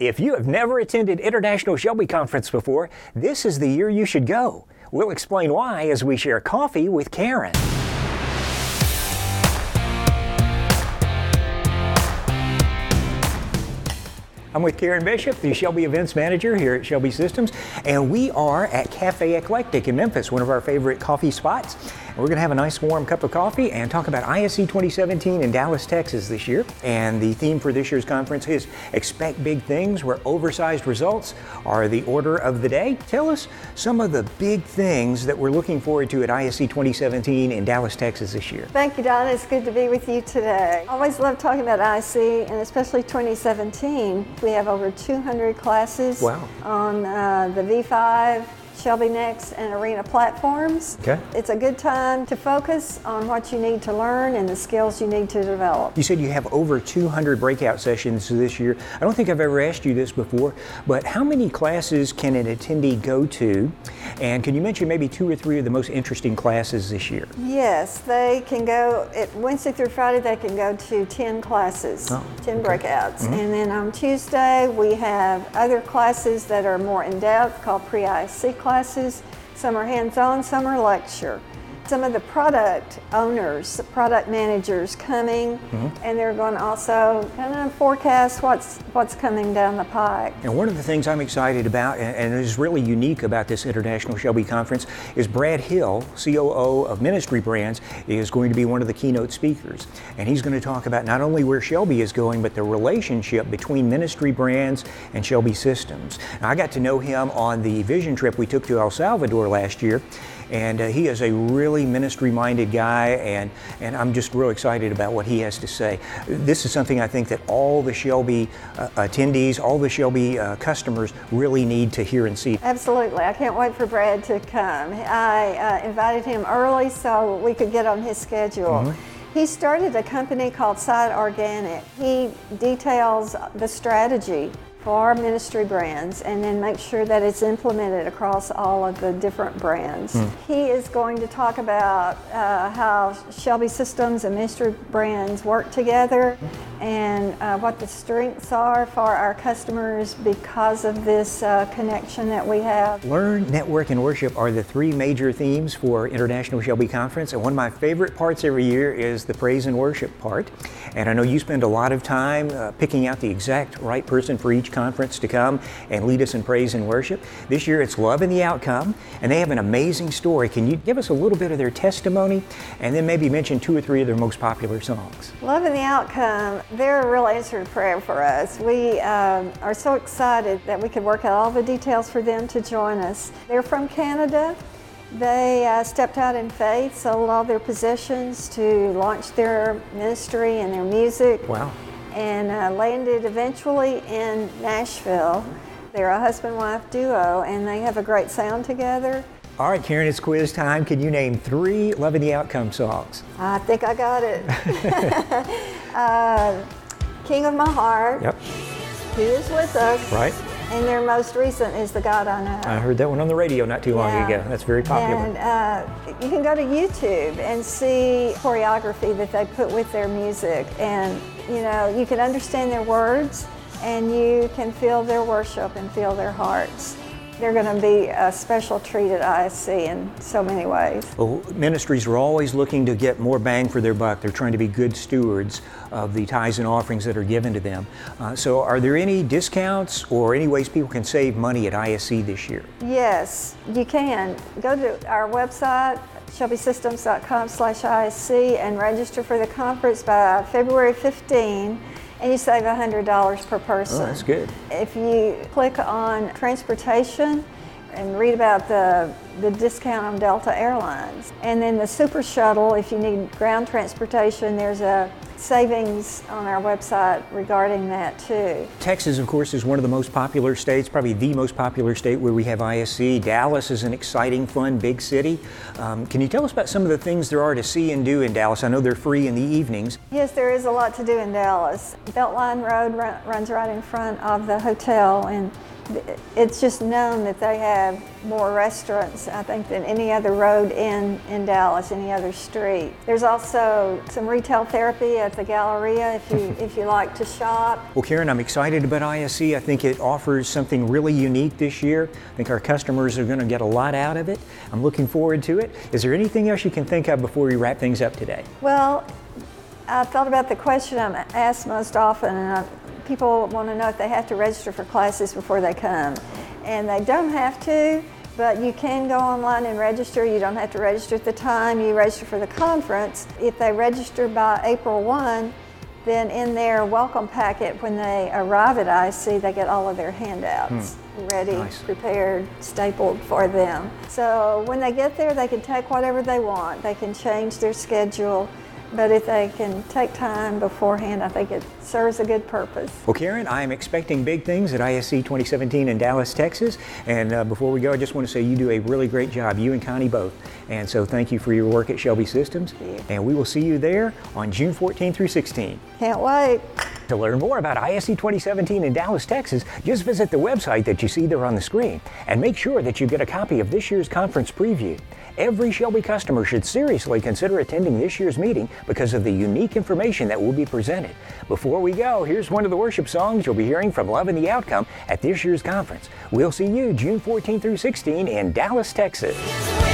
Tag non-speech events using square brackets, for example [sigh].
If you have never attended International Shelby Conference before, this is the year you should go. We'll explain why as we share coffee with Karen. I'm with Karen Bishop, the Shelby Events Manager here at Shelby Systems, and we are at Cafe Eclectic in Memphis, one of our favorite coffee spots. We're going to have a nice warm cup of coffee and talk about ISC 2017 in Dallas, Texas this year. And the theme for this year's conference is Expect Big Things, where oversized results are the order of the day. Tell us some of the big things that we're looking forward to at ISC 2017 in Dallas, Texas this year. Thank you, Don. It's good to be with you today. Always love talking about ISC, and especially 2017. We have over 200 classes wow. on uh, the V5 Shelby Next and Arena platforms. Okay. It's a good time to focus on what you need to learn and the skills you need to develop. You said you have over 200 breakout sessions this year. I don't think I've ever asked you this before, but how many classes can an attendee go to? And can you mention maybe two or three of the most interesting classes this year? Yes, they can go, at Wednesday through Friday, they can go to 10 classes, oh, 10 okay. breakouts. Mm-hmm. And then on Tuesday, we have other classes that are more in depth called pre ISC classes. Some are hands on, some are lecture. Some of the product owners, product managers coming, Mm-hmm. and they're going to also kind of forecast what's what's coming down the pike. And one of the things I'm excited about, and, and is really unique about this International Shelby Conference, is Brad Hill, COO of Ministry Brands, is going to be one of the keynote speakers. And he's going to talk about not only where Shelby is going, but the relationship between Ministry Brands and Shelby Systems. Now, I got to know him on the vision trip we took to El Salvador last year. And uh, he is a really ministry minded guy, and, and I'm just real excited about what he has to say. This is something I think that all the Shelby uh, attendees, all the Shelby uh, customers really need to hear and see. Absolutely. I can't wait for Brad to come. I uh, invited him early so we could get on his schedule. He started a company called Side Organic. He details the strategy for ministry brands and then make sure that it's implemented across all of the different brands. He is going to talk about uh, how Shelby Systems and ministry brands work together and uh, what the strengths are for our customers because of this uh, connection that we have. Learn, network, and worship are the three major themes for International Shelby Conference. And one of my favorite parts every year is the praise and worship part. And I know you spend a lot of time uh, picking out the exact right person for each conference to come and lead us in praise and worship. This year it's Love and the Outcome, and they have an amazing story. Can you give us a little bit of their testimony and then maybe mention two or three of their most popular songs? Love and the outcome, they're a real answered prayer for us. We um, are so excited that we could work out all the details for them to join us. They're from Canada. They uh, stepped out in faith, sold all their possessions to launch their ministry and their music, Wow. and uh, landed eventually in Nashville. They're a husband wife duo, and they have a great sound together. All right, Karen, it's quiz time. Can you name three Love and the Outcome songs? I think I got it. [laughs] [laughs] uh, King of My Heart. Yep, He is with us? right. And their most recent is The God I Know. I heard that one on the radio not too long Yeah. ago. That's very popular. And uh, you can go to YouTube and see choreography that they put with their music. And, you know, you can understand their words and you can feel their worship and feel their hearts. They're going to be a special treat at ISC in so many ways. Well, ministries are always looking to get more bang for their buck. They're trying to be good stewards of the tithes and offerings that are given to them. Uh, so, are there any discounts or any ways people can save money at ISC this year? Yes, you can. Go to our website, shelbysystems.com slash ISC and register for the conference by February 15 and you save $100 per person. Oh, that's good. If you click on transportation and read about the, the discount on Delta Airlines, and then the Super Shuttle, if you need ground transportation, there's a savings on our website regarding that too. Texas, of course, is one of the most popular states, probably the most popular state where we have ISC. Dallas is an exciting, fun, big city. Um, can you tell us about some of the things there are to see and do in Dallas? I know they're free in the evenings. Yes, there is a lot to do in Dallas. Beltline Road run, runs right in front of the hotel, and it's just known that they have more restaurants, I think, than any other road in, in Dallas, any other street. There's also some retail therapy at the Galleria if you, [laughs] if you like to shop. Well, Karen, I'm excited about ISC. I think it offers something really unique this year. I think our customers are going to get a lot out of it. I'm looking forward to it. Is there anything else you can think of before we wrap things up today? Well, I thought about the question I'm asked most often, and I, people want to know if they have to register for classes before they come. And they don't have to, but you can go online and register. You don't have to register at the time you register for the conference. If they register by April 1, then in their welcome packet, when they arrive at IC, they get all of their handouts hmm. ready, Nice. prepared, stapled for them. So when they get there, they can take whatever they want. They can change their schedule, but if they can take time beforehand, I think it serves a good purpose. Well, Karen, I am expecting big things at ISC 2017 in Dallas, Texas. And uh, before we go, I just want to say you do a really great job, you and Connie both. And so thank you for your work at Shelby Systems. And we will see you there on June 14 through 16. Can't wait. To learn more about ISC 2017 in Dallas, Texas, just visit the website that you see there on the screen and make sure that you get a copy of this year's conference preview. Every Shelby customer should seriously consider attending this year's meeting because of the unique information that will be presented. Before we go, here's one of the worship songs you'll be hearing from Love and the Outcome at this year's conference. We'll see you June 14 through 16 in Dallas, Texas.